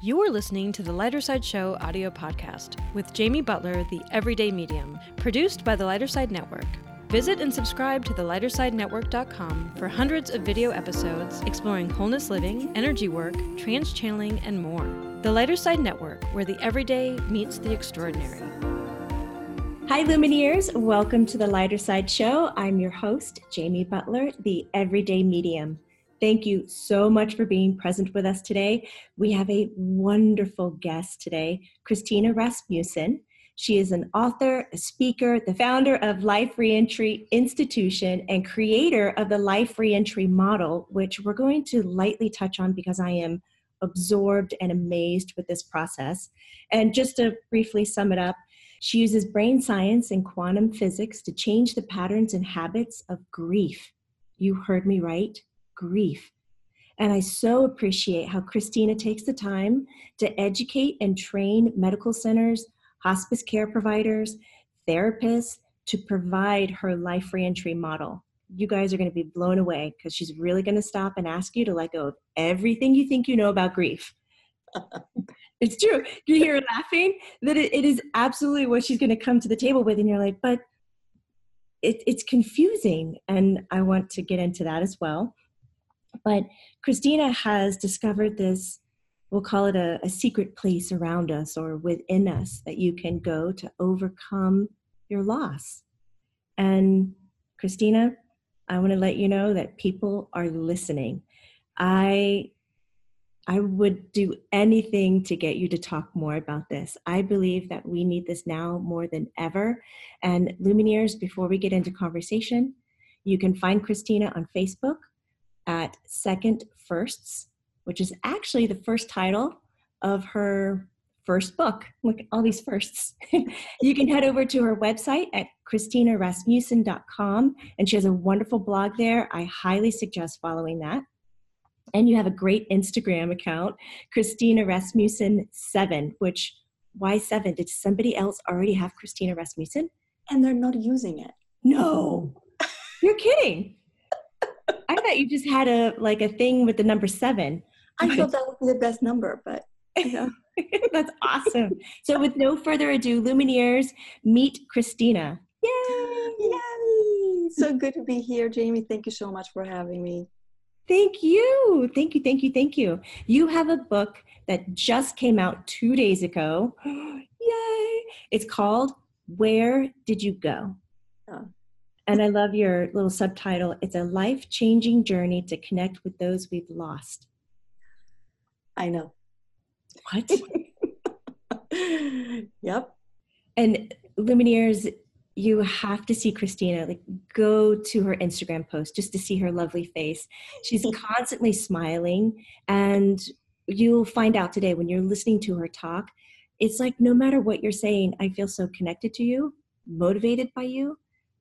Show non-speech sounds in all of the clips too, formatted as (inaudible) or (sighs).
You're listening to the Lighter Side Show audio podcast with Jamie Butler, the Everyday Medium, produced by the Lighter Side Network. Visit and subscribe to the lightersidenetwork.com for hundreds of video episodes exploring wholeness living, energy work, trance channeling, and more. The Lighter Side Network, where the everyday meets the extraordinary. Hi, Lumineers. Welcome to the Lighter Side Show. I'm your host, Jamie Butler, the Everyday Medium. Thank you so much for being present with us today. We have a wonderful guest today, Christina Rasmussen. She is an author, a speaker, the founder of Life Reentry Institution, and creator of the Life Reentry model, which we're going to lightly touch on because I am absorbed and amazed with this process. And just to briefly sum it up, she uses brain science and quantum physics to change the patterns and habits of grief. You heard me right grief. And I so appreciate how Christina takes the time to educate and train medical centers, hospice care providers, therapists to provide her life reentry model. You guys are going to be blown away because she's really going to stop and ask you to let go of everything you think you know about grief. (laughs) it's true. You hear her laughing that it, it is absolutely what she's going to come to the table with, and you're like, but it, it's confusing. And I want to get into that as well. But Christina has discovered this, we'll call it a, a secret place around us or within us that you can go to overcome your loss. And Christina, I want to let you know that people are listening. I I would do anything to get you to talk more about this. I believe that we need this now more than ever. And Lumineers, before we get into conversation, you can find Christina on Facebook at Second Firsts, which is actually the first title of her first book. Look at all these firsts. (laughs) you can head over to her website at christinarasmussen.com, and she has a wonderful blog there. I highly suggest following that. And you have a great Instagram account, Christina Rasmussen 7, which why 7? Did somebody else already have Christina Rasmussen? And they're not using it. No. (laughs) You're kidding. Thought you just had a like a thing with the number seven. I thought that would be the best number, but you know. (laughs) That's awesome. So with no further ado, Lumineers, meet Christina. Yay! Yay! So good to be here, Jamie. Thank you so much for having me. Thank you. Thank you. Thank you. Thank you. You have a book that just came out two days ago. (gasps) Yay! It's called Where Did You Go? Oh. And I love your little subtitle. It's a life changing journey to connect with those we've lost. I know. What? (laughs) yep. And Lumineers, you have to see Christina. Like, go to her Instagram post just to see her lovely face. She's (laughs) constantly smiling. And you'll find out today when you're listening to her talk, it's like no matter what you're saying, I feel so connected to you, motivated by you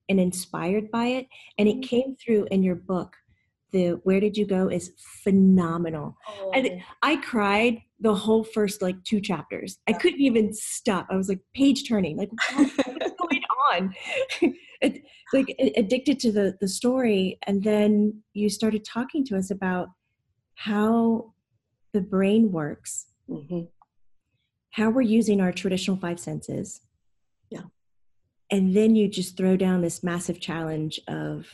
and inspired by it. And it mm-hmm. came through in your book. The Where Did You Go is phenomenal. Oh. And I cried the whole first like two chapters. I couldn't even stop. I was like page turning, like what's going on? (laughs) it, like addicted to the the story. And then you started talking to us about how the brain works, mm-hmm. how we're using our traditional five senses, and then you just throw down this massive challenge of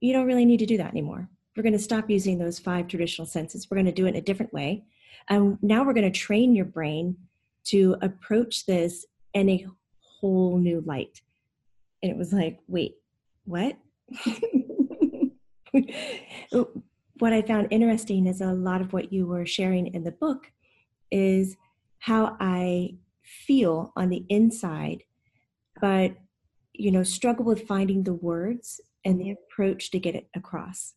you don't really need to do that anymore. We're going to stop using those five traditional senses. We're going to do it in a different way. And now we're going to train your brain to approach this in a whole new light. And it was like wait what? (laughs) What i found interesting is a lot of what you were sharing in the book is how i feel on the inside but you know struggle with finding the words and the approach to get it across.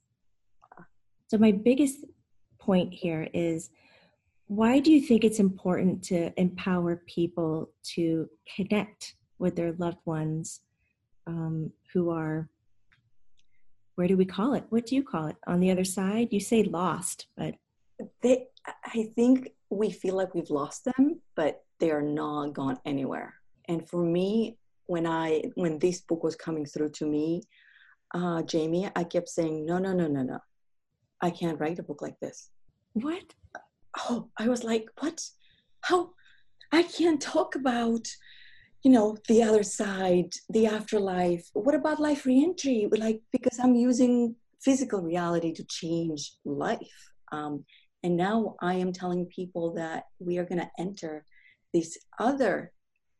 So my biggest point here is why do you think it's important to empower people to connect with their loved ones um, who are where do we call it? What do you call it? On the other side? You say lost but they i think we feel like we've lost them but they are not gone anywhere. And for me when I when this book was coming through to me, uh, Jamie, I kept saying, no, no, no, no, no, I can't write a book like this. What? oh, I was like, what? How? I can't talk about, you know, the other side, the afterlife. What about life reentry? Like, because I'm using physical reality to change life. Um, and now I am telling people that we are going to enter this other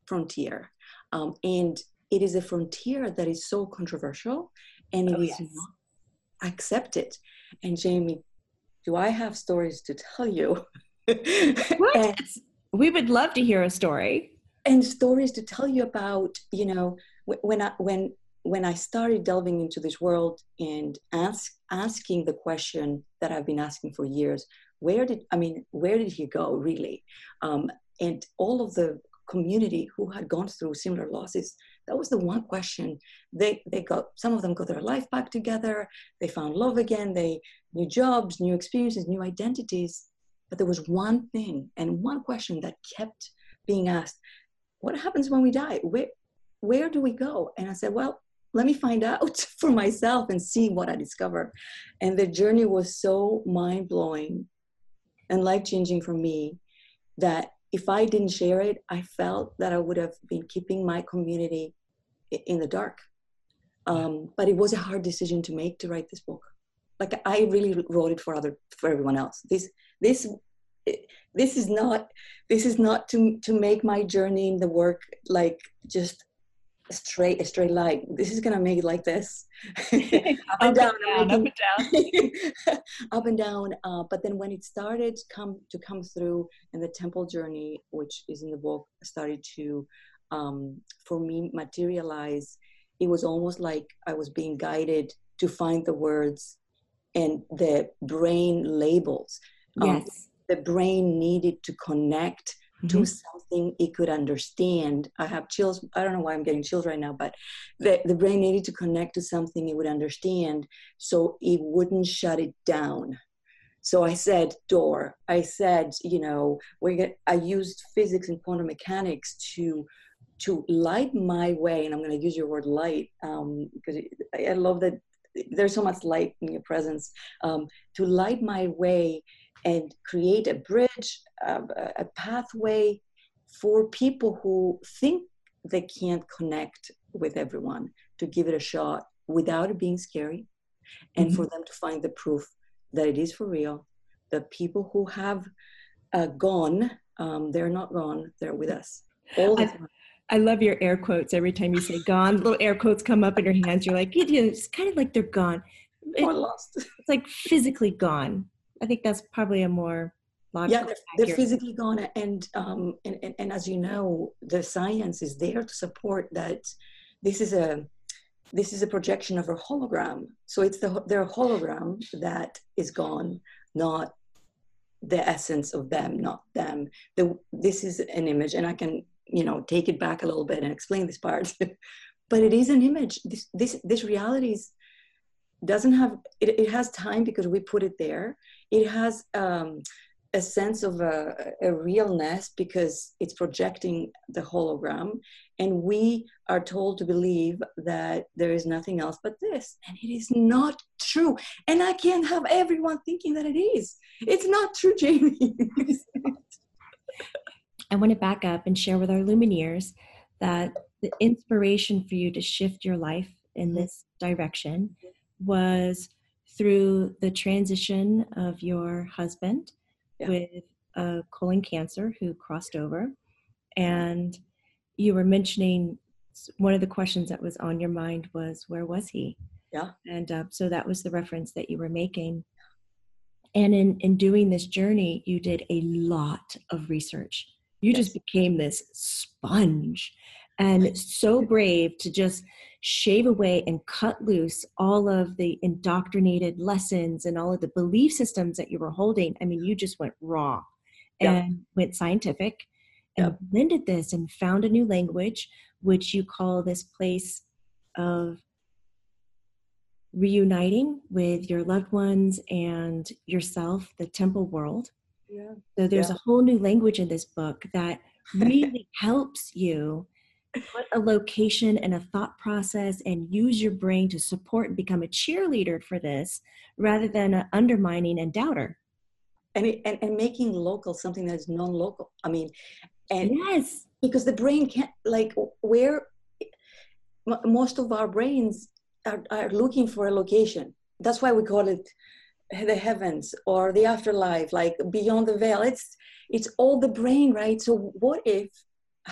frontier. Um, and it is a frontier that is so controversial and it oh, is yes. not accepted. And Jamie, do I have stories to tell you? (laughs) what? and, we would love to hear a story. And stories to tell you about, you know, when I when when I started delving into this world and ask, asking the question that I've been asking for years, where did I mean, where did he go really? Um, and all of the community who had gone through similar losses, that was the one question. They they got some of them got their life back together. They found love again. They new jobs, new experiences, new identities. But there was one thing and one question that kept being asked: What happens when we die? Where where do we go? And I said, well, let me find out (laughs) for myself and see what I discover. And the journey was so mind blowing and life changing for me that if I didn't share it, I felt that I would have been keeping my community in the dark. Um, but it was a hard decision to make to write this book. Like I really wrote it for other for everyone else. This this this is not this is not to to make my journey in the work like just straight a straight line. This is gonna make it like this, (laughs) (laughs) up, and down, down, up and down, (laughs) up and down. Uh, but then when it started come to come through, and the temple journey, which is in the book, started to um, for me materialize. It was almost like I was being guided to find the words and the brain labels. Um, yes. Um, the brain needed to connect mm-hmm. to something it could understand. I have chills. I don't know why I'm getting chills right now, but the, the brain needed to connect to something it would understand so it wouldn't shut it down. So I said door. I said, you know, we get, I used physics and quantum mechanics to to light my way, and I'm going to use your word light um, because I, I love that there's so much light in your presence. Um, to light my way and create a bridge, uh, a pathway for people who think they can't connect with everyone to give it a shot without it being scary and mm-hmm. for them to find the proof that it is for real the people who have uh, gone um, they're not gone they're with us all the I, time I love your air quotes every time you say gone. Little air quotes come up in your hands. You're like, it's kind of like they're gone. It, lost. It's like physically gone. I think that's probably a more logical. Yeah, they're, they're physically gone, and, um, and, and and as you know, the science is there to support that. This is a this is a projection of a hologram. So it's the their hologram that is gone, not the essence of them, not them. The, this is an image, and I can you know take it back a little bit and explain this part. (laughs) but it is an image. This this this reality is doesn't have it, it has time because we put it there. It has um, a sense of a, a, realness because it's projecting the hologram. And we are told to believe that there is nothing else but this. And it is not true. And i can't have everyone thinking that it is. It's not true jamie. (laughs) I want to back up and share with our lumineers that the inspiration for you to shift your life in this direction was through the transition of your husband yeah. with a colon cancer who crossed over. And you were mentioning one of the questions that was on your mind was, Where was he? Yeah. And uh, so that was the reference that you were making. And in, in doing this journey, you did a lot of research. You yes. just became this sponge and so (laughs) brave to just shave away and cut loose all of the indoctrinated lessons and all of the belief systems that you were holding. I mean, you just went raw and went scientific and blended this and found a new language, which you call this place of reuniting with your loved ones and yourself, the temple world. Yeah. So there's yeah. a whole new language in this book that (laughs) really helps you put a location and a thought process and use your brain to support and become a cheerleader for this rather than an undermining and doubter. and, it, and and making local something that is non-local i mean and yes. because the brain can't like where most of our brains are, are looking for a location. That's why we call it the heavens or the afterlife like beyond the veil. It's it's all the brain right? So what if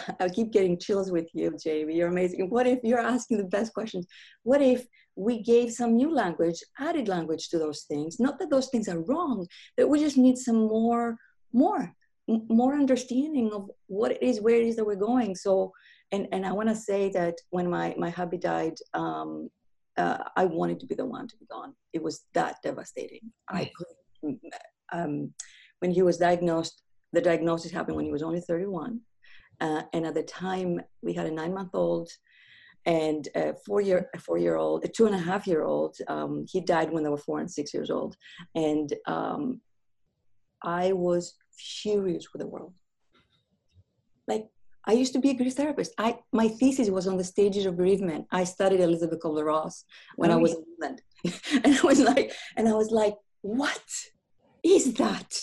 (laughs) i keep getting chills with you jamie you're amazing what if you're asking the best questions what if we gave some new language added language to those things not that those things are wrong but we just need some more more more understanding of what it is where it is that we're going so and and i want to say that when my my hubby died um uh, I wanted to be the one to be gone. It was that devastating. I um, when he was diagnosed, the diagnosis happened when he was only 31. Uh, and at the time, we had a nine month old and a four year, a four year old, a two and a half year old. Um, he died when they were four and six years old. And um, I was furious with the world. Like, I used to be a grief therapist. I my thesis was on the stages of bereavement. I studied Elisabeth Kubler-Ross when oh, I was in England, (laughs) and I was like, and I was like, what is that?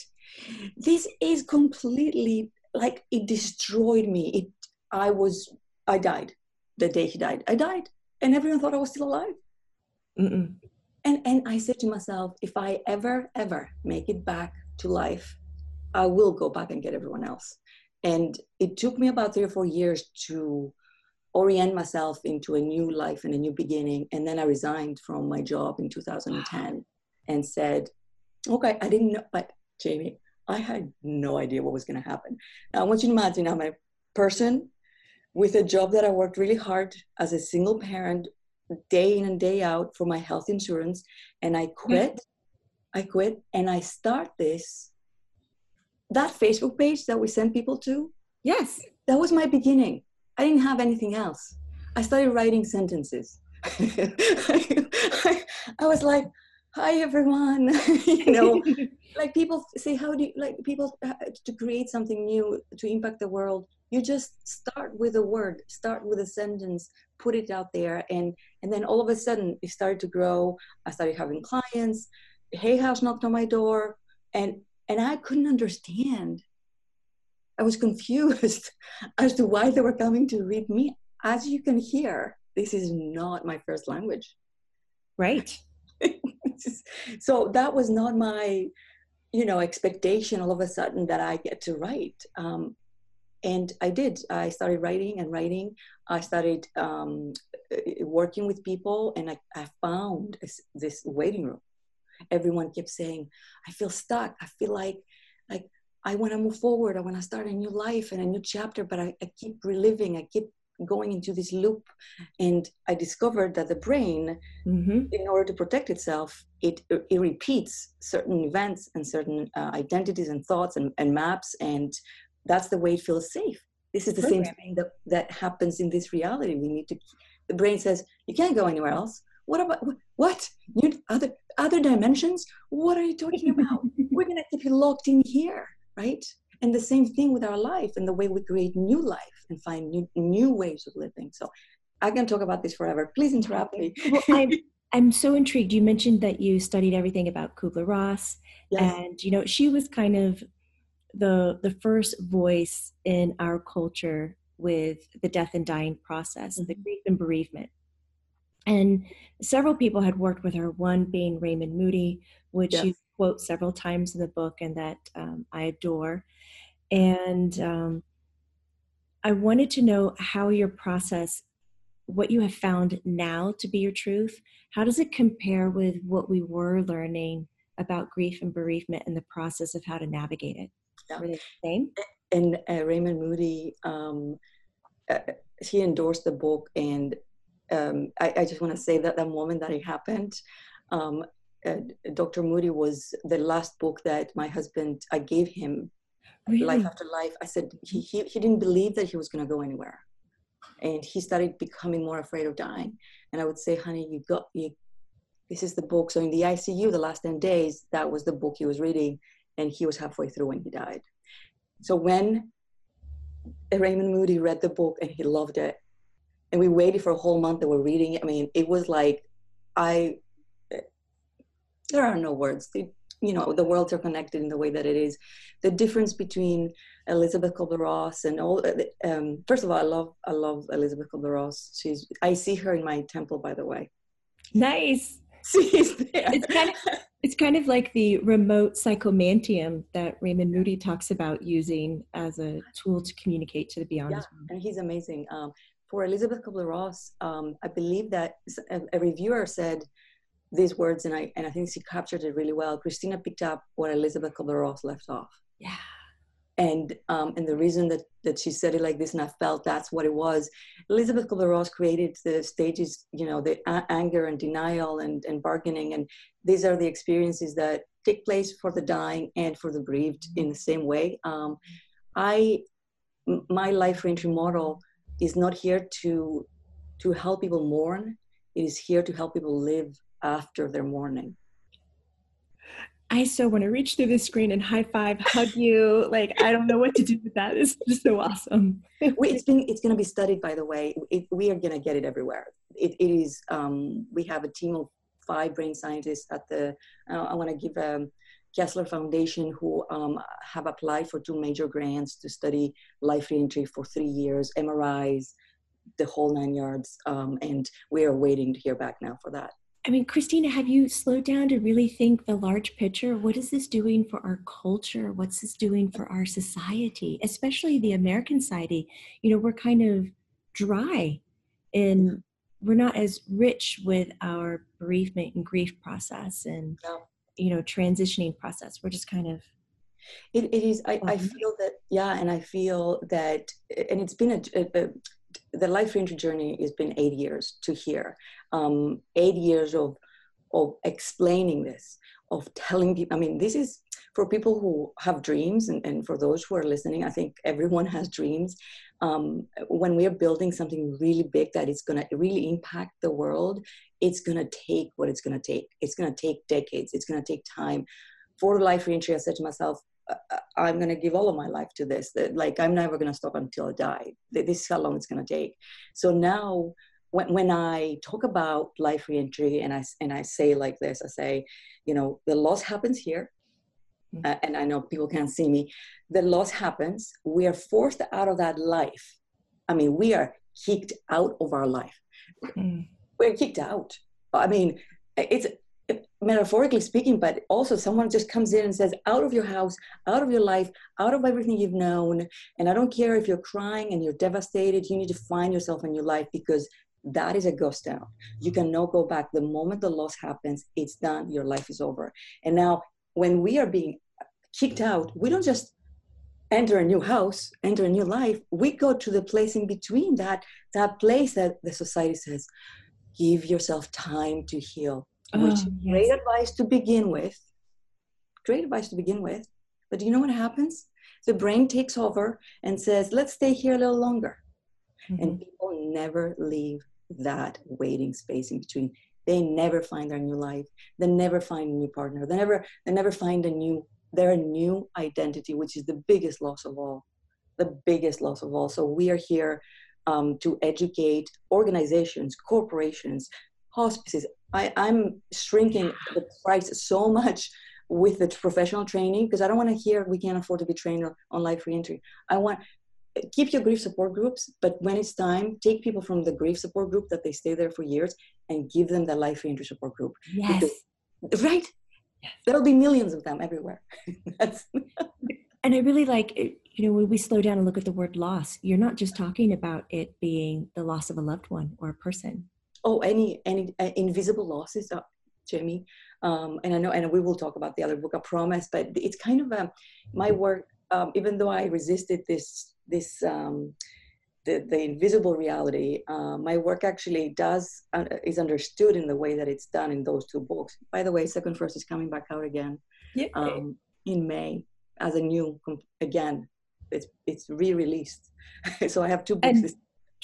This is completely like it destroyed me. It. I was. I died the day he died. I died, and everyone thought I was still alive. Mm-mm. And and I said to myself, if I ever ever make it back to life, I will go back and get everyone else and it took me about three or four years to orient myself into a new life and a new beginning. And then I resigned from my job in 2010 and said, okay, I didn't know, but Jamie, I had no idea what was going to happen. Now, I want you to imagine I'm a person with a job that I worked really hard as a single parent, day in and day out for my health insurance. And I mm-hmm. quit. I quit and I start this that Facebook page that we send people to, yes, that was my beginning. I didn't have anything else. I started writing sentences. (laughs) I, I, was like, "Hi everyone," (laughs) you know, like people say, "How do you like people uh, to create something new to impact the world?" You just start with a word, start with a sentence, put it out there, and and then all of a sudden it started to grow. I started having clients. Hay House knocked on my door, and and I couldn't understand. I was confused (laughs) as to why they were coming to read me. As you can hear, this is not my first language. Right. (laughs) so that was not my, you know, expectation all of a sudden that I get to write. Um, and I did. I started writing and writing. I started um, working with people, and I, I found this, this waiting room everyone kept saying, I feel stuck. I feel like, like I want to move forward. I want to start a new life and a new chapter, but I, I keep reliving. I keep going into this loop. And I discovered that the brain, mm-hmm. in order to protect itself, it, it repeats certain events and certain uh, identities and thoughts and, and maps. And that's the way it feels safe. This is the same thing that, that happens in this reality. We need to, the brain says, you can't go anywhere else. What about what? You other other dimensions? What are you talking about? (laughs) We're gonna keep you locked in here, right? And the same thing with our life and the way we create new life and find new new ways of living. So I can talk about this forever. Please interrupt me. (laughs) well, I'm, (laughs) I'm so intrigued. You mentioned that you studied everything about Kubler Ross, yes. and you know she was kind of the the first voice in our culture with the death and dying process, mm-hmm. the grief and bereavement. And several people had worked with her, one being Raymond Moody, which yes. you quote several times in the book and that um, I adore. And um, I wanted to know how your process, what you have found now to be your truth, how does it compare with what we were learning about grief and bereavement and the process of how to navigate it? Yeah. Were they the same? And uh, Raymond Moody, um, uh, he endorsed the book and um, I, I, just want to say that the moment that it happened, um, uh, Dr. Moody was the last book that my husband, I gave him, really? Life After Life. I said he, he, he didn't believe that he was going to go anywhere. And he started becoming more afraid of dying. And I would say, honey, you got, you, this is the book. So in the ICU, the last 10 days, that was the book he was reading. And he was halfway through when he died. So when Raymond Moody read the book and he loved it, and we waited for a whole month and we're reading it. I mean, it was like, I, there are no words. It, you know the worlds are connected in the way that it is. The difference between elisabeth kubler-ross and all uh, um, first of all i love i love elisabeth kubler-ross she's i see her in my temple by the way. Nice. (laughs) She's there. it's kind of it's kind of like the remote psychomantium that raymond moody talks about using as a tool to communicate to the beyond yeah, and he's amazing. Um, for elisabeth kubler-ross um, i believe that a, a reviewer said these words, and I and I think she captured it really well. Christina picked up what Elisabeth Kubler-Ross left off. Yeah. And um, and the reason that that she said it like this, and I felt that's what it was. Elisabeth Kubler-Ross created the stages, you know, the a- anger and denial and and bargaining, and these are the experiences that take place for the dying and for the bereaved in the same way. Um, I my life reentry model is not here to to help people mourn. It is here to help people live after their mourning. I so want to reach through the screen and high five, hug you. Like I don't know what to do with that. It's just so awesome. it's been it's going to be studied, by the way. It, we are going to get it everywhere. It, it is. Um, we have a team of five brain scientists at the. Uh, I want to give um, Kessler Foundation who um, have applied for two major grants to study life reentry for three years, MRIs, the whole nine yards, um, and we are waiting to hear back now for that. I mean, Christina, have you slowed down to really think the large picture? What is this doing for our culture? What's this doing for our society, especially the American society? You know, we're kind of dry and we're not as rich with our bereavement and grief process and, no. you know, transitioning process. We're just kind of. It, it is, I, I feel that, yeah, and I feel that, and it's been a, a, the life reentry journey has been eight years to here. Um, eight years of of explaining this, of telling people. I mean, this is for people who have dreams, and, and for those who are listening. I think everyone has dreams. Um, when we are building something really big that is going to really impact the world, it's going to take what it's going to take. It's going to take decades. It's going to take time. For life reentry, I said to myself, I'm going to give all of my life to this. Like, I'm never going to stop until I die. This is how long it's going to take. So now, when, when I talk about life reentry and I, and I say like this, I say, you know, the loss happens here. Mm-hmm. Uh, and I know people can't see me. The loss happens. We are forced out of that life. I mean, we are kicked out of our life. Mm-hmm. We're kicked out. I mean, it's metaphorically speaking, but also someone just comes in and says, out of your house, out of your life, out of everything you've known. And I don't care if you're crying and you're devastated, you need to find yourself in your life because that is a ghost town. You can no go back. The moment the loss happens, it's done, your life is over. And now, when we are being kicked out, we don't just enter a new house, enter a new life. We go to the place in between that, that place that the society says, give yourself time to heal which oh, yes. great advice to begin with. Great advice to begin with. But do you know what happens? The brain takes over and says, let's stay here a little longer. Mm-hmm. And people never leave that waiting space in between. They never find their new life. They never find a new partner. They never, they never find a new, their new identity, which is the biggest loss of all. The biggest loss of all. So we are here um, to educate organizations, corporations, hospices. I, I'm shrinking the price so much with the professional training because I don't want to hear we can't afford to be trained on life reentry. I want keep your grief support groups, but when it's time, take people from the grief support group that they stay there for years and give them the life reentry support group. Yes. Because, right? Yes. There'll be millions of them everywhere. (laughs) and I really like, you know, when we slow down and look at the word loss, you're not just talking about it being the loss of a loved one or a person oh, any any uh, invisible losses, uh, Jamie. Um, and I know, and we will talk about the other book, I promise. But it's kind of a, my work. Um, even though I resisted this this um, the, the invisible reality, uh, my work actually does uh, is understood in the way that it's done in those two books. By the way, Second First is coming back out again um, in May as a new again. It's it's re-released, (laughs) so I have two books. And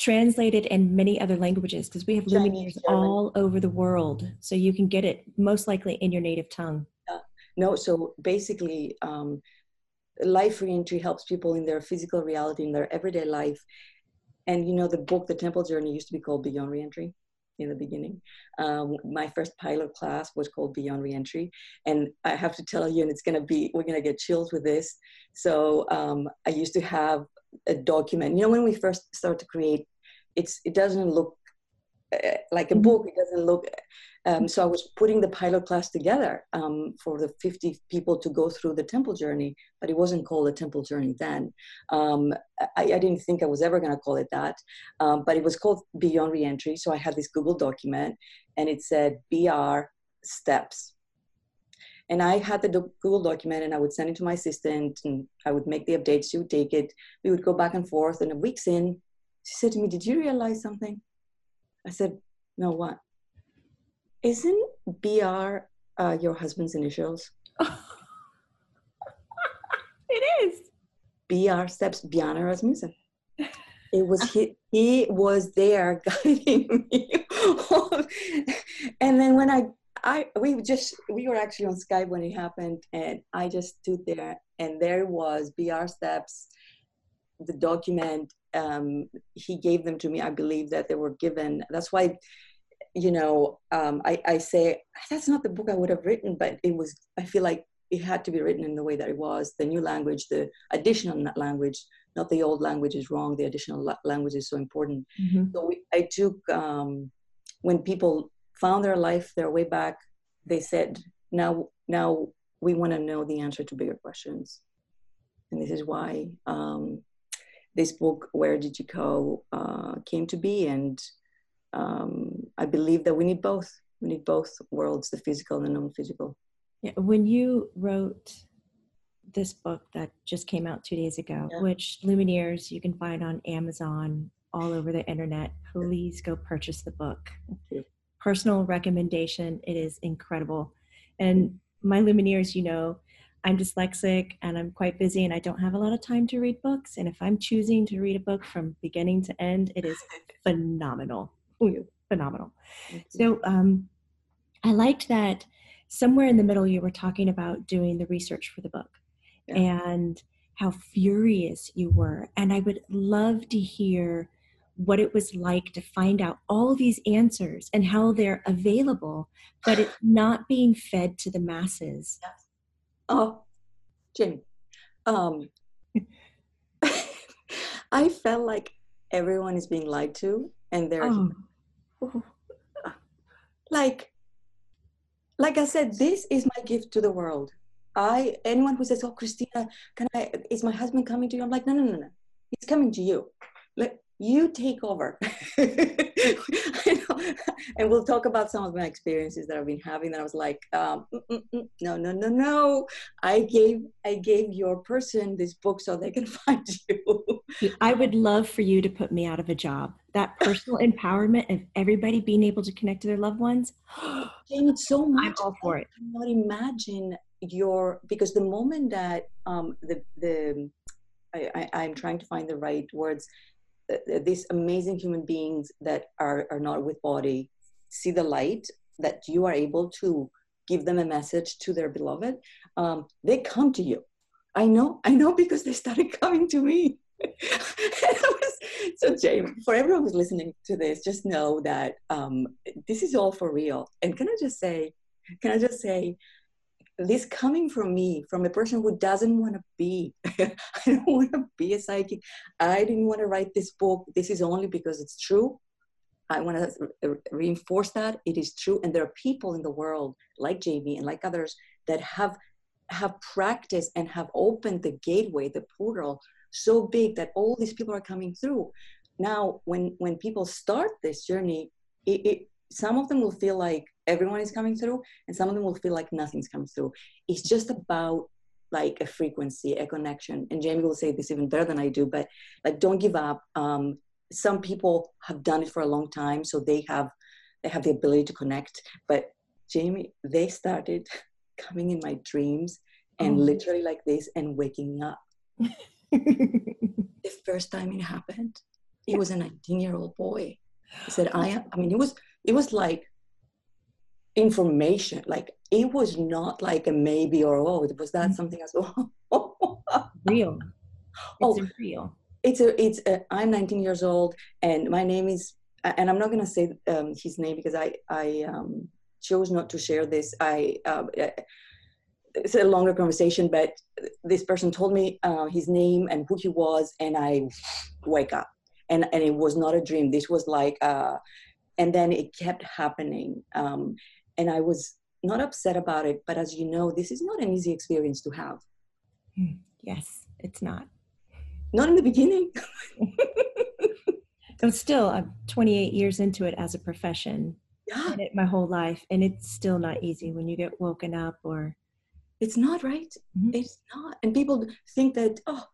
translated in many other languages because we have Lumineers all over the world. So you can get it most likely in your native tongue. Uh, no, so basically, um, life reentry helps people in their physical reality, in their everyday life. And you know, the book, The Temple Journey, used to be called Beyond Reentry. in the beginning. Um, my first pilot class was called Beyond Reentry, and I have to tell you, and it's gonna be we're gonna get chills with this. So um, I used to have a document. You know, when we first start to create, it's it doesn't look uh, like a mm-hmm. book. It doesn't look. Um, so I was putting the pilot class together um, for the 50 people to go through the temple journey, but it wasn't called a temple journey then. Um, I, I, didn't think I was ever going to call it that, um, but it was called Beyond Reentry. So I had this Google document, and it said BR steps. And I had the Google document, and I would send it to my assistant, and I would make the updates. She would take it. We would go back and forth. And a weeks in, she said to me, "Did you realize something?" I said, no, what? Isn't BR uh, your husband's initials? (laughs) it is. BR steps Bjarne Rasmussen. (laughs) It was he, he was there (laughs) guiding me. and then when I I we just we were actually on Skype when it happened and I just stood there and there was BR steps the document um, he gave them to me. I believe that they were given. That's why you know um, I, I say that's not the book i would have written but it was i feel like it had to be written in the way that it was the new language the additional language not the old language is wrong the additional la- language is so important. Mm-hmm. so we, i took um, when people found their life their way back they said now now we want to know the answer to bigger questions. And this is why um, this book, Where Did You Go, uh, came to be. And um, I believe that we need both. We need both worlds, the physical and the non physical. Yeah, when you wrote this book that just came out two days ago, yeah. which Lumineers you can find on Amazon, all over the internet, please go purchase the book. Personal recommendation, it is incredible. And my Lumineers, you know, I'm dyslexic and I'm quite busy and I don't have a lot of time to read books. And if I'm choosing to read a book from beginning to end, it is (laughs) phenomenal. phenomenal. So um, I liked that somewhere in the middle you were talking about doing the research for the book yeah. and how furious you were. And I would love to hear what it was like to find out all these answers and how they're available, but it's (sighs) not being fed to the masses. Yes Oh, Jim. Um, (laughs) I felt like everyone is being lied to, and they're oh. (sighs) like, like I said, this is my gift to the world. I anyone who says, "Oh, Christina, can I? Is my husband coming to you?" I'm like, no, no, no, no. He's coming to you. Let you take over. (laughs) and we'll talk about some of my experiences that I've been having. That I was like, um, mm, mm, mm, no, no, no, no. I gave I gave your person this book so they can (laughs) find you. I would love for you to put me out of a job. That personal (laughs) empowerment of everybody being able to connect to their loved ones. (gasps) Jane, so much. I'm all for it. I cannot imagine your because the moment that um, the the I, I, I'm trying to find the right words these amazing human beings that are, are not with body see the light that you are able to give them a message to their beloved um, they come to you. I know i know because they started (laughs) coming to me. (laughs) Was, so James, for everyone who's listening to this just know that um, this is all for real. And can i just say can i just say this coming from me, from a person who doesn't want to be. (laughs) I don't want to be a psychic. I didn't want to write this book. This is only because it's true. I want to reinforce that it is true. And there are people in the world like Jamie and like others that have have practiced and have opened the gateway, the portal, so big that all these people are coming through. Now, when when people start this journey, it, it some of them will feel like everyone is coming through and some of them will feel like nothing's coming through. It's just about like a frequency a connection. And jamie will say this even better than i do but like don't give up. Um, some people have done it for a long time so they have they have the ability to connect. But jamie they started (laughs) coming in my dreams and oh. literally like this and waking up. (laughs) The first time it happened it was a 19 year old boy. He said i am i mean it was it was like information like it was not like a maybe or oh it was that mm-hmm. something as well (laughs) real it's oh, real it's a it's a, i'm 19 years old and my name is and I'm not going to say um, his name because I I um, chose not to share this. I uh, it's a longer conversation, but this person told me uh, his name and who he was, and I wake up, and and it was not a dream. This was like, uh, and then it kept happening, um, and I was not upset about it. But as you know, this is not an easy experience to have. Hmm. Yes, it's not. Not in the beginning. (laughs) so still, I'm 28 years into it as a profession. Yeah. It my whole life, and it's still not easy when you get woken up or it's not right mm-hmm. it's not and people think that oh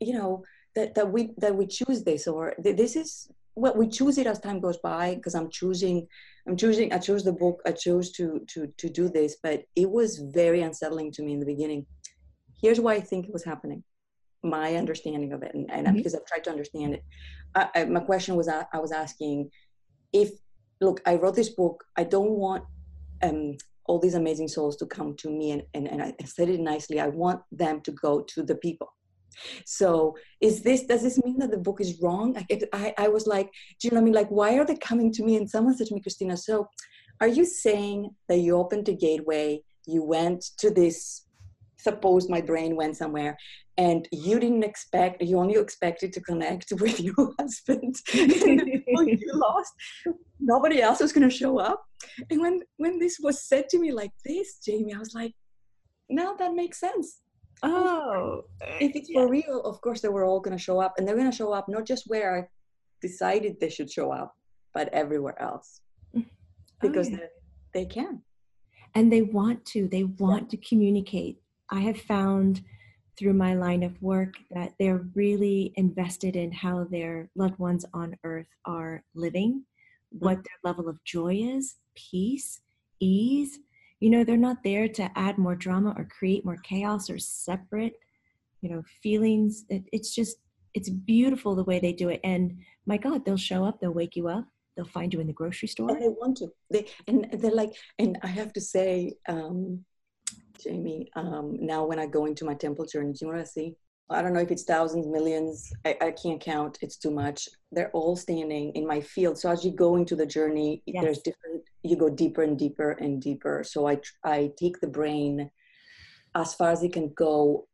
you know that, that we that we choose this or this is well we choose it as time goes by because i'm choosing i'm choosing i chose the book i chose to to to do this but it was very unsettling to me in the beginning here's why i think it was happening my understanding of it and, and mm-hmm. because i've tried to understand it I, I, my question was I, I was asking if look i wrote this book i don't want um, all these amazing souls to come to me and, and, and I said it nicely, I want them to go to the people. So is this, does this mean that the book is wrong? I, I, I was like, do you know what I mean? Like, why are they coming to me? And someone said to me, Christina, so are you saying that you opened a gateway, you went to this, suppose my brain went somewhere and you didn't expect you only expected to connect (laughs) with your husband (laughs) you lost nobody else was going to show up and when when this was said to me like this jamie i was like now that makes sense oh (laughs) if it's yeah. for real of course they were all going to show up and they're going to show up not just where i decided they should show up but everywhere else oh, because oh, yeah. they, they can and they want to they want yeah. to communicate i have found through my line of work that they're really invested in how their loved ones on earth are living, what mm-hmm. their level of joy is, peace, ease. You know, they're not there to add more drama or create more chaos or separate, you know, feelings. It, it's just, it's beautiful the way they do it. And my God, they'll show up, they'll wake you up, they'll find you in the grocery store. And they want to. They and they're like, and I have to say, um, Jamie. Um, now, when I go into my temple journey, do you want to see? I don't know if it's thousands, millions. I, I, can't count. It's too much. They're all standing in my field. So as you go into the journey, yes. there's different. You go deeper and deeper and deeper. So I I take the brain as far as it can go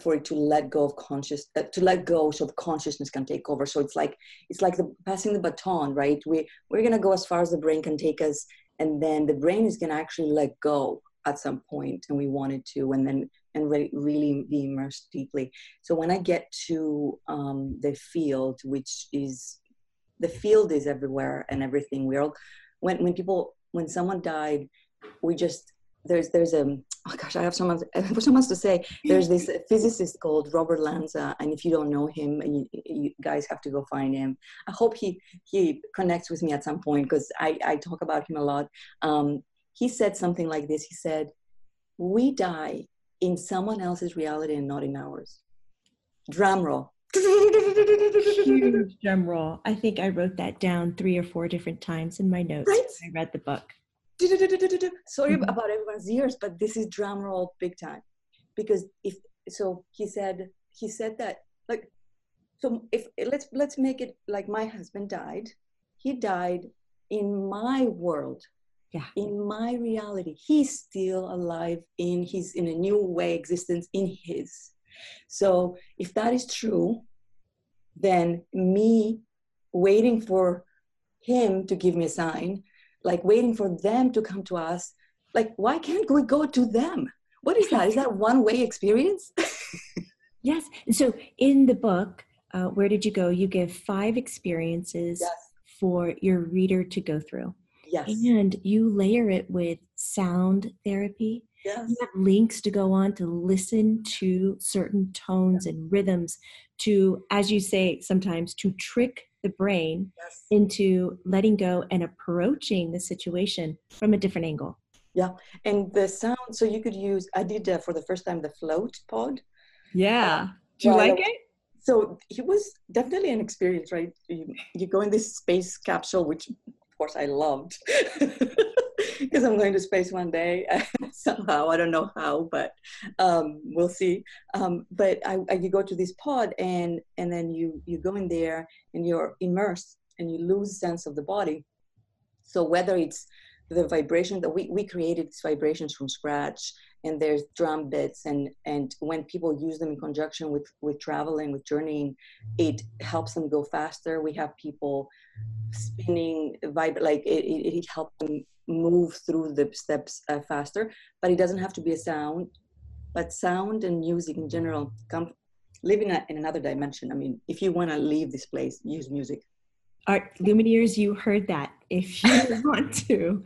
for it to let go of conscious uh, to let go so the consciousness can take over so it's like it's like the passing the baton right we we're going to go as far as the brain can take us and then the brain is going to actually let go at some point and we wanted to and then and re- really be immersed deeply. So when i get to um, the field which is the field is everywhere and everything we're all when when people when someone died we just there's there's a oh gosh i have so much (laughs) so much to say. There's this physicist called robert lanza and if you don't know him you, you guys have to go find him. I hope he he connects with me at some point because i i talk about him a lot. Um, he said something like this. He said we die in someone else's reality and not in ours. Drum roll. Huge drum roll. I think i wrote that down three or four different times in my notes right? i read the book. Sorry mm-hmm. about everyone's ears but this is drum roll big time. Because if so he said he said that like so if let's let's make it like my husband died. He died in my world yeah. in my reality he's still alive in his in a new way existence in his. So if that is true then me waiting for him to give me a sign like waiting for them to come to us like why can't we go to them? What is that? Is that one way experience? (laughs) Yes. So in the book uh, where did you go? You give five experiences yes. for your reader to go through Yes. And you layer it with sound therapy. Yes. You have links to go on to listen to certain tones and rhythms to, as you say, sometimes to trick the brain yes. into letting go and approaching the situation from a different angle. Yeah. And the sound, so you could use, I did uh, for the first time the float pod. Yeah. Uh, Do you like it? So it was definitely an experience, right? You, you go in this space capsule, which course I loved (laughs) because I'm going to space one day (laughs) somehow. I don't know how, but um, we'll see. Um, but I, I, you go to this pod and and then you you go in there and you're immersed and you lose sense of the body. So whether it's the vibration that we, we created these vibrations from scratch and there's drum bits and and when people use them in conjunction with with traveling with journeying it helps them go faster we have people spinning vibe like it, it, helps them move through the steps uh, faster but it doesn't have to be a sound but sound and music in general come live in, in another dimension i mean if you want to leave this place use music Art Lumineers, you heard that. If you (laughs) want to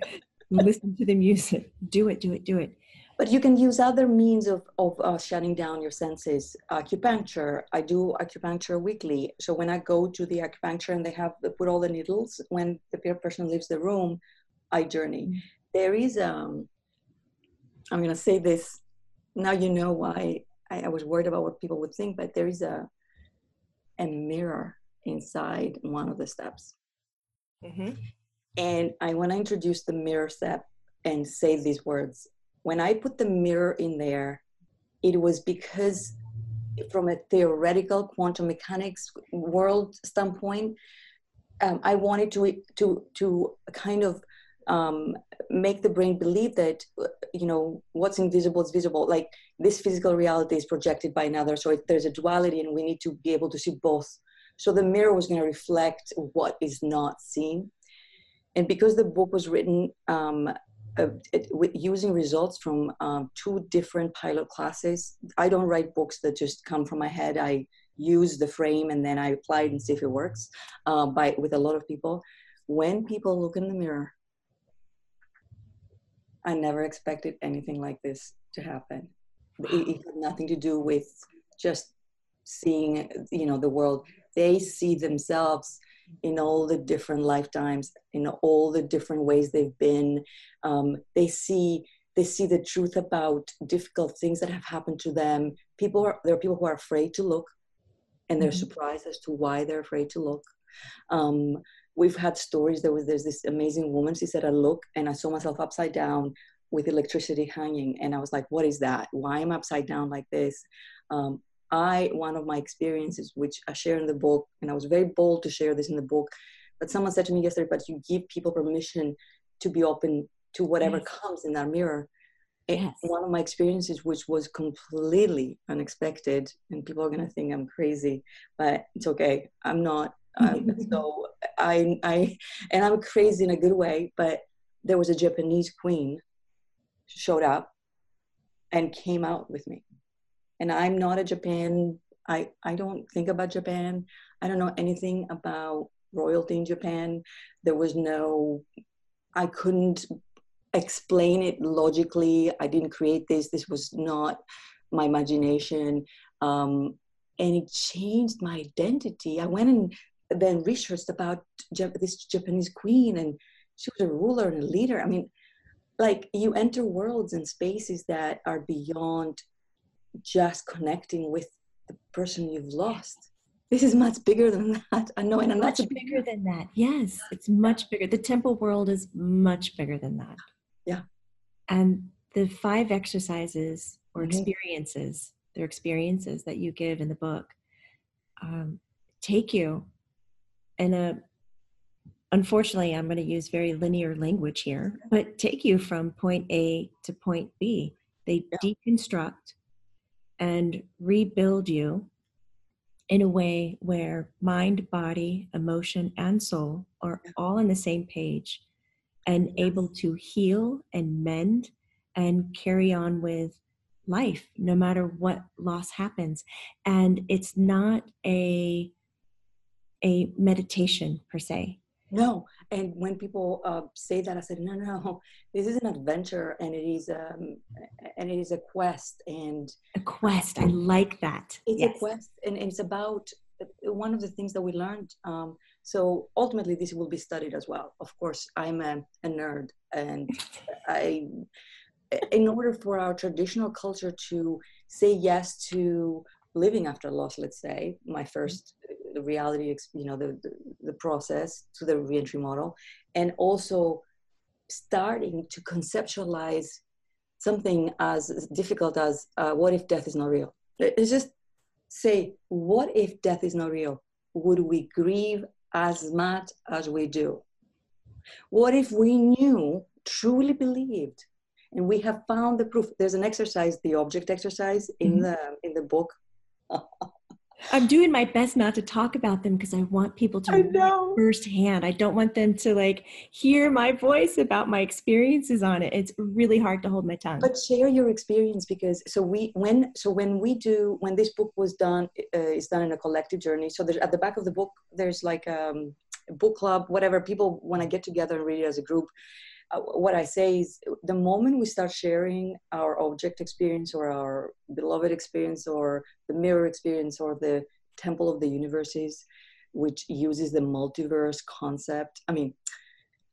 listen to the music, do it, do it, do it. But you can use other means of, of uh, shutting down your senses. Acupuncture, I do acupuncture weekly. So when I go to the acupuncture and they have they put all the needles, when the person leaves the room, I journey. Mm-hmm. There is, um, I'm going to say this, now you know why I, I was worried about what people would think, but there is a, a mirror inside one of the steps. Mm-hmm. And I want to introduce the mirror step and say these words. When I put the mirror in there, it was because, from a theoretical quantum mechanics world standpoint, um, I wanted to to to kind of um, make the brain believe that you know what's invisible is visible. Like this physical reality is projected by another, so there's a duality, and we need to be able to see both so the mirror was going to reflect what is not seen. And because the book was written um, uh, it, using results from um, two different pilot classes, I don't write books that just come from my head. I use the frame and then I apply it and see if it works uh, by, with a lot of people. When people look in the mirror, I never expected anything like this to happen. It, it had nothing to do with just seeing, you know, the world they see themselves in all the different lifetimes in all the different ways they've been. Um, they see they see the truth about difficult things that have happened to them. People are there are people who are afraid to look and they're mm-hmm. surprised as to why they're afraid to look. Um, we've had stories there was there's this amazing woman she said i look and i saw myself upside down with electricity hanging and i was like what is that? Why am i upside down like this? Um, I, one of my experiences, which I share in the book, and I was very bold to share this in the book, but someone said to me yesterday, but you give people permission to be open to whatever yes. comes in that mirror. Yes. One of my experiences, which was completely unexpected, and people are going to think I'm crazy, but it's okay. I'm not. Um, (laughs) so I, I, and I'm crazy in a good way, but there was a Japanese queen showed up and came out with me and i'm not a japan i i don't think about japan. I don't know anything about royalty in japan. There was no i couldn't explain it logically. I didn't create this. This was not my imagination. Um, and it changed my identity. I went and then researched about this japanese queen and she was a ruler and a leader. I mean like you enter worlds and spaces that are beyond just connecting with the person you've lost. This is much bigger than that. I know, and much bigger than that. Yes, it's much bigger. The temple world is much bigger than that. Yeah. And the five exercises or mm-hmm. experiences, they're experiences that you give in the book, um, take you in a unfortunately i'm going to use very linear language here but take you from point a to point b they yeah. deconstruct and rebuild you in a way where mind, body, emotion, and soul are all on the same page and able to heal and mend and carry on with life no matter what loss happens. And it's not a a meditation per se no and when people uh, say that i said no no (laughs) this is an adventure and it is um and it is a quest and a quest i like that it's yes. a quest and it's about uh, one of the things that we learned um, so ultimately this will be studied as well of course i'm a, a nerd and (laughs) i in order for our traditional culture to say yes to living after loss let's say my first the reality, you know, the, the, the process to the reentry model, and also starting to conceptualize something as difficult as uh, what if death is not real? Let's just say, what if death is not real? Would we grieve as much as we do? What if we knew, truly believed, and we have found the proof? There's an exercise, the object exercise in mm-hmm. the in the book. (laughs) I'm doing my best not to talk about them because I want people to I know. firsthand. I don't want them to like hear my voice about my experiences on it. It's really hard to hold my tongue. But share your experience because so we when so when we do when this book was done uh, is done in a collective journey. So there's at the back of the book there's like um, a book club, whatever people want to get together and read it as a group. Uh, what I say is the moment we start sharing our object experience or our beloved experience or the mirror experience or the temple of the universes, which uses the multiverse concept. I mean,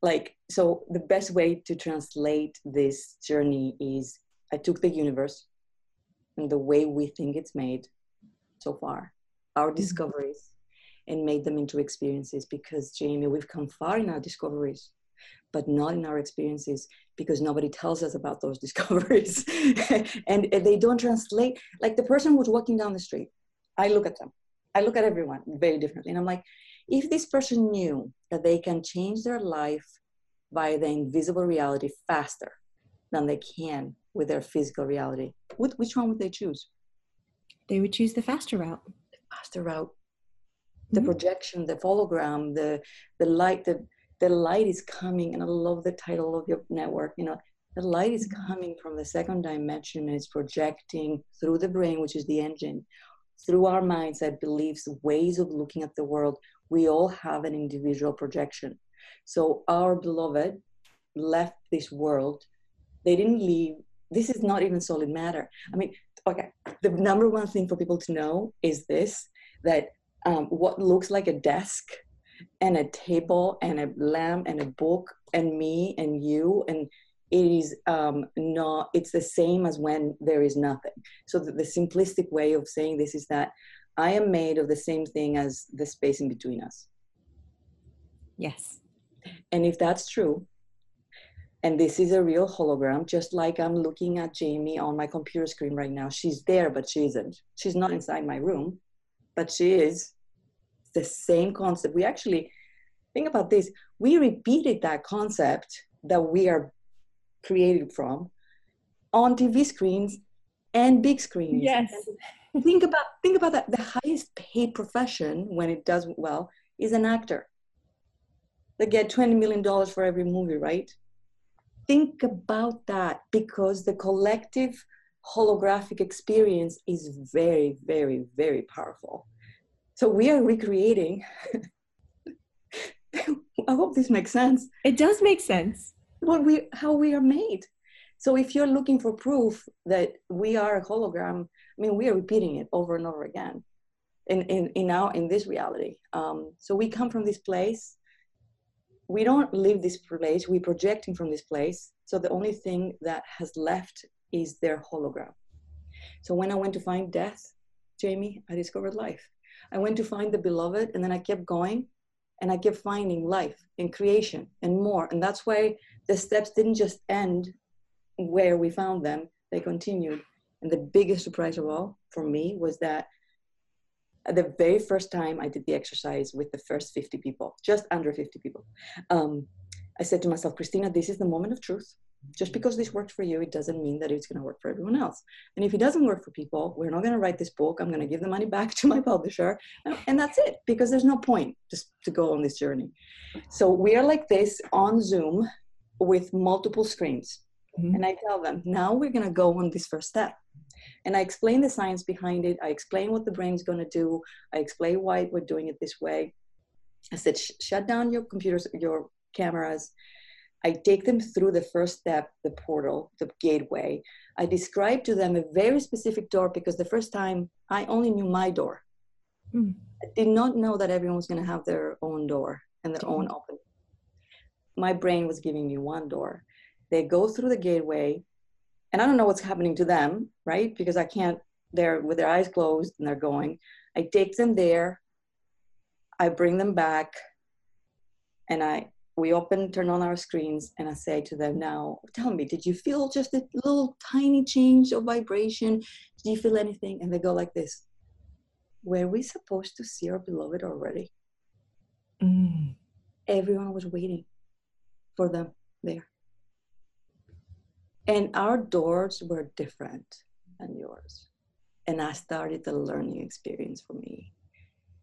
like, so the best way to translate this journey is I took the universe and the way we think it's made so far, our mm-hmm. discoveries, and made them into experiences because, Jamie, we've come far in our discoveries but not in our experiences because nobody tells us about those (laughs) discoveries. And they don't translate like the person who's walking down the street i look at them. I look at everyone very differently and i'm like if this person knew that they can change their life by the invisible reality faster than they can with their physical reality which one would they choose? They would choose the faster route. The faster route. The mm-hmm. projection the hologram the the light the the light is coming and i love the title of your network you know the light is mm-hmm. coming from the second dimension and it's projecting through the brain which is the engine. Through our minds that beliefs ways of looking at the world we all have an individual projection. So our beloved left this world. They didn't leave. This is not even solid matter. I mean okay the number one thing for people to know is this that um, what looks like a desk and a table and a lamp and a book and me and you. And it is um, not it's the same as when there is nothing. So the, the, simplistic way of saying this is that i am made of the same thing as the space in between us. Yes. And if that's true and this is a real hologram just like i'm looking at jamie on my computer screen right now she's there but she isn't. She's not inside my room but she is the same concept. We actually think about this. We repeated that concept that we are created from on TV screens and big screens. Yes. (laughs) think about think about that. The highest paid profession when it does well is an actor. They get twenty million dollars for every movie, right? Think about that because the collective holographic experience is very, very, very powerful. So we are recreating. (laughs) I hope this makes sense. It does make sense. What we how we are made. So if you're looking for proof that we are a hologram, I mean we are repeating it over and over again in in, in now in this reality. Um, so we come from this place. We don't leave this place. We're projecting from this place. So the only thing that has left is their hologram. So when I went to find death, Jamie, I discovered life. I went to find the beloved, and then I kept going, and I kept finding life and creation and more. And that's why the steps didn't just end where we found them; they continued. And the biggest surprise of all for me was that the very first time I did the exercise with the first 50 people, just under 50 people, um, I said to myself, Christina, this is the moment of truth just because this worked for you, it doesn't mean that it's going to work for everyone else. And if it doesn't work for people, we're not going to write this book. I'm going to give the money back (laughs) to my publisher. And that's it, because there's no point just to go on this journey. So we are like this on Zoom with multiple screens. Mm-hmm. And I tell them, now we're going to go on this first step. And I explain the science behind it. I explain what the brain's going to do. I explain why we're doing it this way. I said, shut down your computers, your cameras I take them through the first step, the portal, the gateway. I describe to them a very specific door because the first time I only knew my door. Mm. I did not know that everyone was going to have their own door and their mm. own open. My brain was giving me one door. They go through the gateway, and I don't know what's happening to them, right? Because I can't, they're with their eyes closed and they're going. I take them there, I bring them back, and I we open, turn on our screens, and I say to them, now tell me, did you feel just a little tiny change of vibration? Did you feel anything? And they go like this Were we supposed to see our beloved already? Mm. Everyone was waiting for them there. And our doors were different than yours. And I started the learning experience for me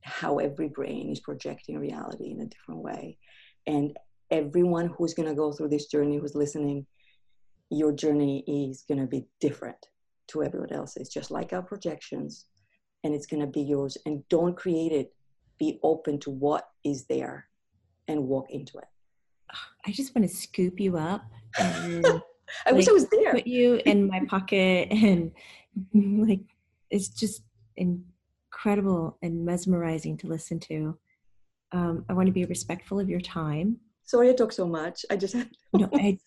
how every brain is projecting reality in a different way. And everyone who's going to go through this journey, who's listening, your journey is going to be different to everyone else it's just like our projections, and it's going to be yours. And don't create it. Be open to what is there and walk into it. I just want to scoop you up. And, (laughs) I like, wish I was there. Put you in my pocket, (laughs) and like it's just incredible and mesmerizing to listen to. Um, I want to be respectful of your time. Sorry, I talk so much. I just no. I,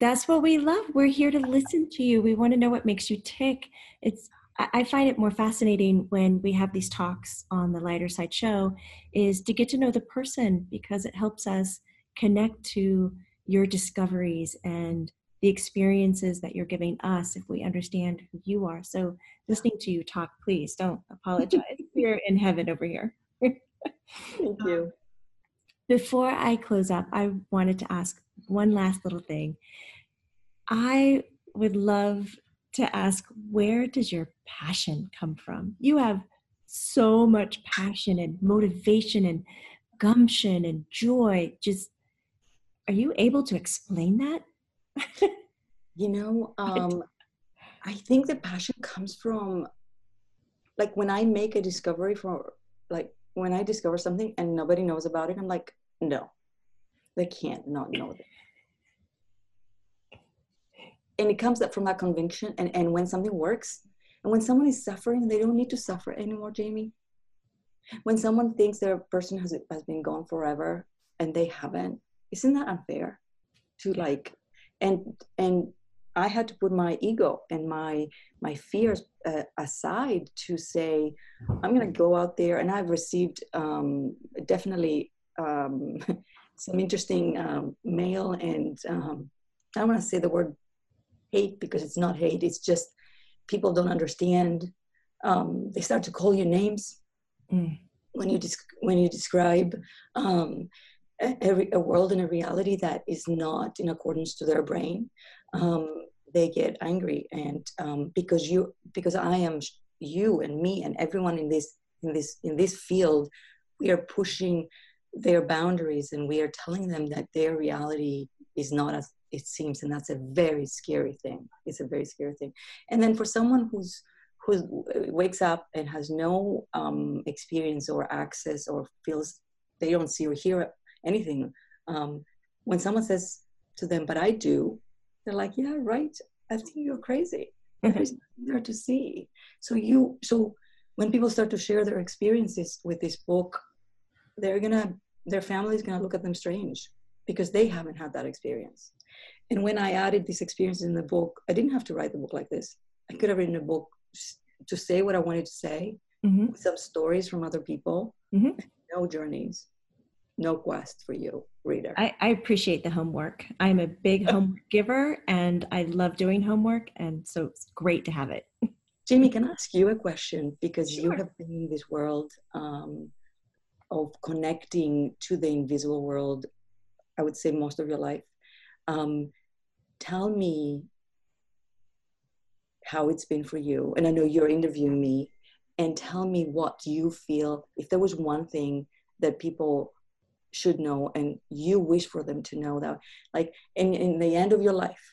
that's what we love. We're here to listen to you. We want to know what makes you tick. It's I find it more fascinating when we have these talks on the lighter side show is to get to know the person because it helps us connect to your discoveries and the experiences that you're giving us if we understand who you are. So listening to you talk, please don't (laughs) apologize. We're in heaven over here. Thank you. (laughs) Um, Before I close up, I wanted to ask one last little thing. I would love to ask where does your passion come from? You have so much passion and motivation and gumption and joy. Just are you able to explain that? (laughs) you know, (laughs) um, I think the passion comes from like when I make a discovery for like when I discover something and nobody knows about it, I'm like, no, they can't not know that. And it comes up from that conviction and, and when something works and when someone is suffering they don't need to suffer anymore jamie. When someone thinks their person has, has been gone forever and they haven't isn't that unfair to like and and i had to put my ego and my my fears uh, aside to say i'm going to go out there and i've received um, definitely um, (laughs) some interesting um, mail and um, i don't want to say the word hate because it's not hate. It's just people don't understand. Um, they start to call you names mm. when you when you describe um, a, a, world and a reality that is not in accordance to their brain. Um, they get angry, and um, because you because I am you and me and everyone in this in this in this field, we are pushing their boundaries and we are telling them that their reality is not as it seems and that's a very scary thing. It's a very scary thing. And then for someone who's who wakes up and has no um, experience or access or feels they don't see or hear anything um, when someone says to them but i do they're like yeah right. I think you're crazy. Mm-hmm. there's nothing there to see. So you so when people start to share their experiences with this book they're gonna their family is gonna look at them strange because they haven't had that experience and when I added this experience in the book, I didn't have to write the book like this. I could have written a book to say what I wanted to say, mm-hmm. some stories from other people, mm-hmm. no journeys, no quest for you, reader. I, I appreciate the homework. I'm a big (laughs) homework giver and I love doing homework. And so it's great to have it. (laughs) Jamie, can I ask you a question? Because sure. you have been in this world um, of connecting to the invisible world, I would say most of your life. Um, tell me how it's been for you. And I know you're interviewing me, and tell me what you feel. If there was one thing that people should know and you wish for them to know that, like in, in the end of your life,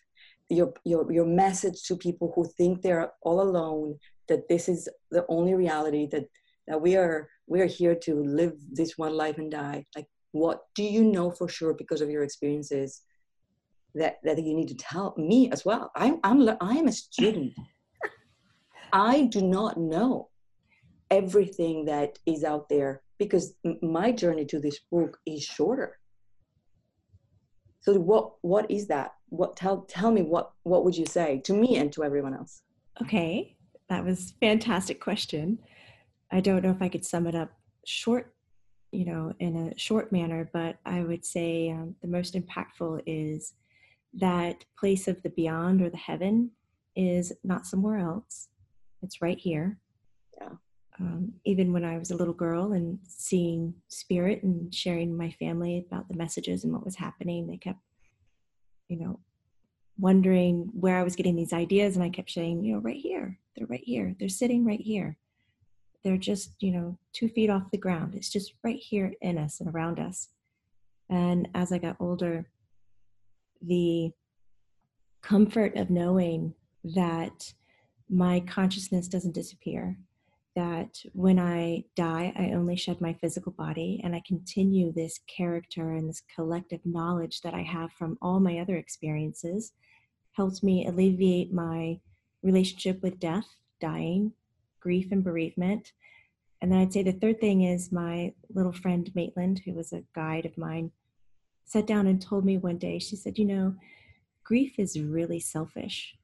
your, your, your message to people who think they're all alone, that this is the only reality, that, that we are we are here to live this one life and die. Like, what do you know for sure because of your experiences that, that you need to tell me as well. I'm, I'm, I'm a student. (laughs) I do not know everything that is out there because my journey to this book is shorter. So what what is that? What tell tell me what what would you say to me and to everyone else? Okay, that was fantastic question. I don't know if I could sum it up short, you know, in a short manner, but I would say um, the most impactful is that place of the beyond or the heaven is not somewhere else. It's right here. Yeah. um, even when I was a little girl and seeing spirit and sharing my family about the messages and what was happening, they kept, you know, wondering where I was getting these ideas. And I kept saying, you know, right here, they're right here, they're sitting right here. They're just, you know, two feet off the ground. It's just right here in us and around us. And as I got older, the comfort of knowing that my consciousness doesn't disappear, that when I die, I only shed my physical body and I continue this character and this collective knowledge that I have from all my other experiences, helps me alleviate my relationship with death, dying, grief, and bereavement. And then I'd say the third thing is my little friend Maitland, who was a guide of mine, sat down and told me one day, she said, You know, grief is really selfish.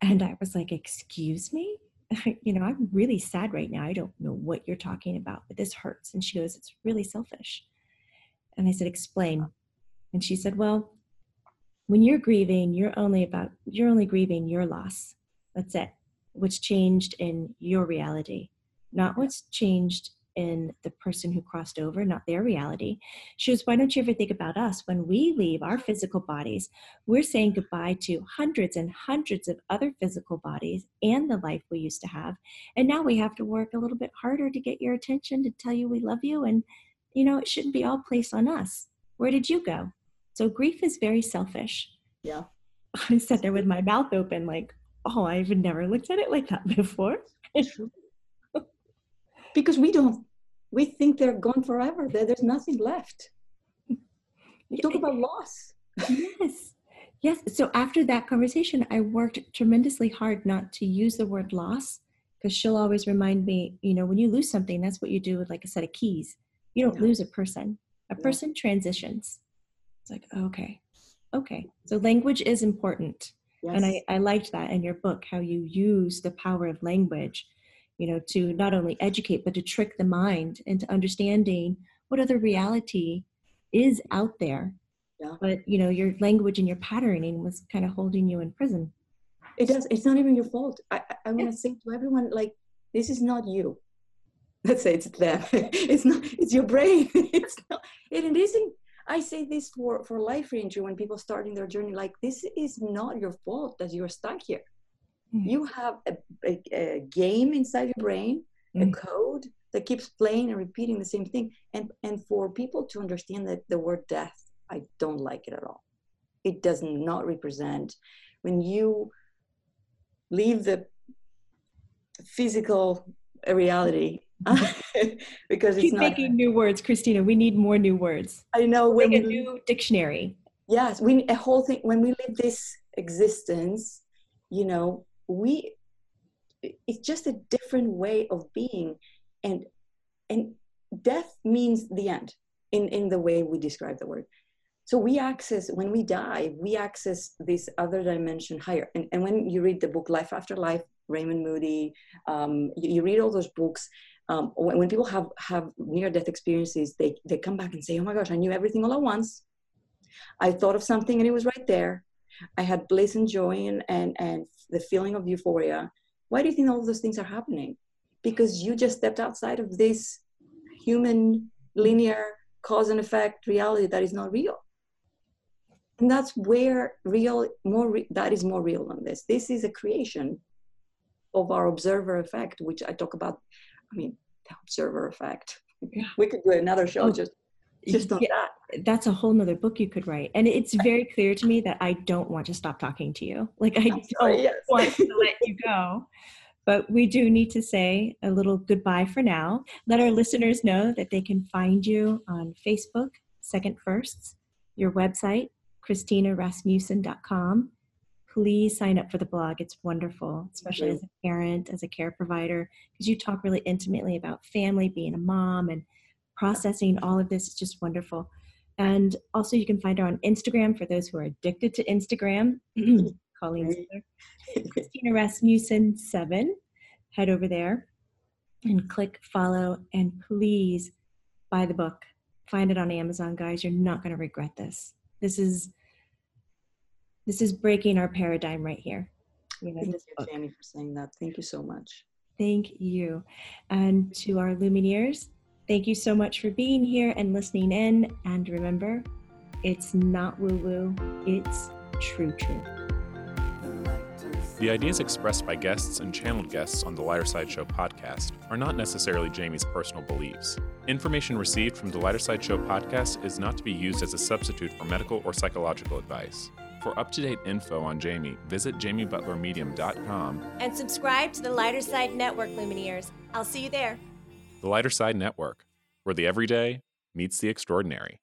And I was like, Excuse me? (laughs) you know, I'm really sad right now. I don't know what you're talking about, but this hurts. And she goes, It's really selfish. And I said, Explain. And she said, Well, when you're grieving, you're only about, you're only grieving your loss. That's it. What's changed in your reality, not what's changed in the person who crossed over, not their reality. She goes, Why don't you ever think about us? When we leave our physical bodies, we're saying goodbye to hundreds and hundreds of other physical bodies and the life we used to have. And now we have to work a little bit harder to get your attention, to tell you we love you. And, you know, it shouldn't be all placed on us. Where did you go? So grief is very selfish. Yeah. (laughs) I sat there with my mouth open, like, oh, I've never looked at it like that before. Because we don't we think they're gone forever. That there's nothing left. You (laughs) talk about loss. Yes. Yes. So after that conversation i worked tremendously hard not to use the word loss because she'll always remind me you know when you lose something that's what you do with like a set of keys. You don't lose a person. A person transitions. It's like okay okay. So language is important yes. and I, I liked that in your book how you use the power of language you know, to not only educate, but to trick the mind into understanding what other reality is out there. Yeah. But, you know, your language and your patterning was kind of holding you in prison. It does. It's not even your fault. I, I, I want to say to everyone, like, this is not you. (laughs) Let's say it's them. (laughs) it's not, it's your brain. (laughs) it's not, it, it isn't I say this for, for Life Reentry when people starting their journey, like this is not your fault that you're stuck here. Mm-hmm. You have a, a, a, game inside your brain, mm-hmm. a code that keeps playing and repeating the same thing. And, and for people to understand that the word death, I don't like it at all. It does not represent when you leave the physical reality (laughs) because keep not, making new words christina. We need more new words. I know when Make a we, new dictionary. Yes we a whole thing when we live this existence you know we it's just a different way of being. And and death means the end in in the way we describe the word. So we access when we die we access this other dimension higher. And, and when you read the book life after life raymond moody um, you, you, read all those books um, when, when, people have have near death experiences they they come back and say oh my gosh i knew everything all at once i thought of something and it was right there I had bliss and joy and, and, and the feeling of euphoria. Why do you think all those things are happening? Because you just stepped outside of this human linear cause and effect reality that is not real. And that's where real, more re- that is more real than this. This is a creation of our observer effect, which I talk about. I mean, observer effect. Yeah. We could do another show oh, just just on yeah, that. That's a whole nother book you could write. And it's very clear to me that I don't want to stop talking to you. Like I don't yes. want to let you go. But we do need to say a little goodbye for now. Let our listeners know that they can find you on Facebook, Second Firsts, your website, christinarasmussen.com. Please sign up for the blog. It's wonderful, especially as a parent, as a care provider, because you talk really intimately about family, being a mom, and processing all of this It's just wonderful. And also, you can find her on Instagram for those who are addicted to Instagram. Mm-hmm. (clears throat) Colleen Christina Rasmussen seven. Head over there and click follow, and please buy the book. Find it on Amazon, guys. You're not going to regret this. This is this is breaking our paradigm right here. You know, Thank you, Jamie, for saying that. Thank you so much. Thank you. And to our Lumineers, thank you so much for being here and listening in. And remember, it's not woo woo, it's true, true. The ideas expressed by guests and channeled guests on the Lighter Side Show podcast are not necessarily Jamie's personal beliefs. Information received from the Lighter Side Show podcast is not to be used as a substitute for medical or psychological advice. For up to date info on Jamie, visit jamiebutlermedium.com and subscribe to the Lighter Side Network, Lumineers. I'll see you there. The Lighter Side Network, where the everyday meets the extraordinary.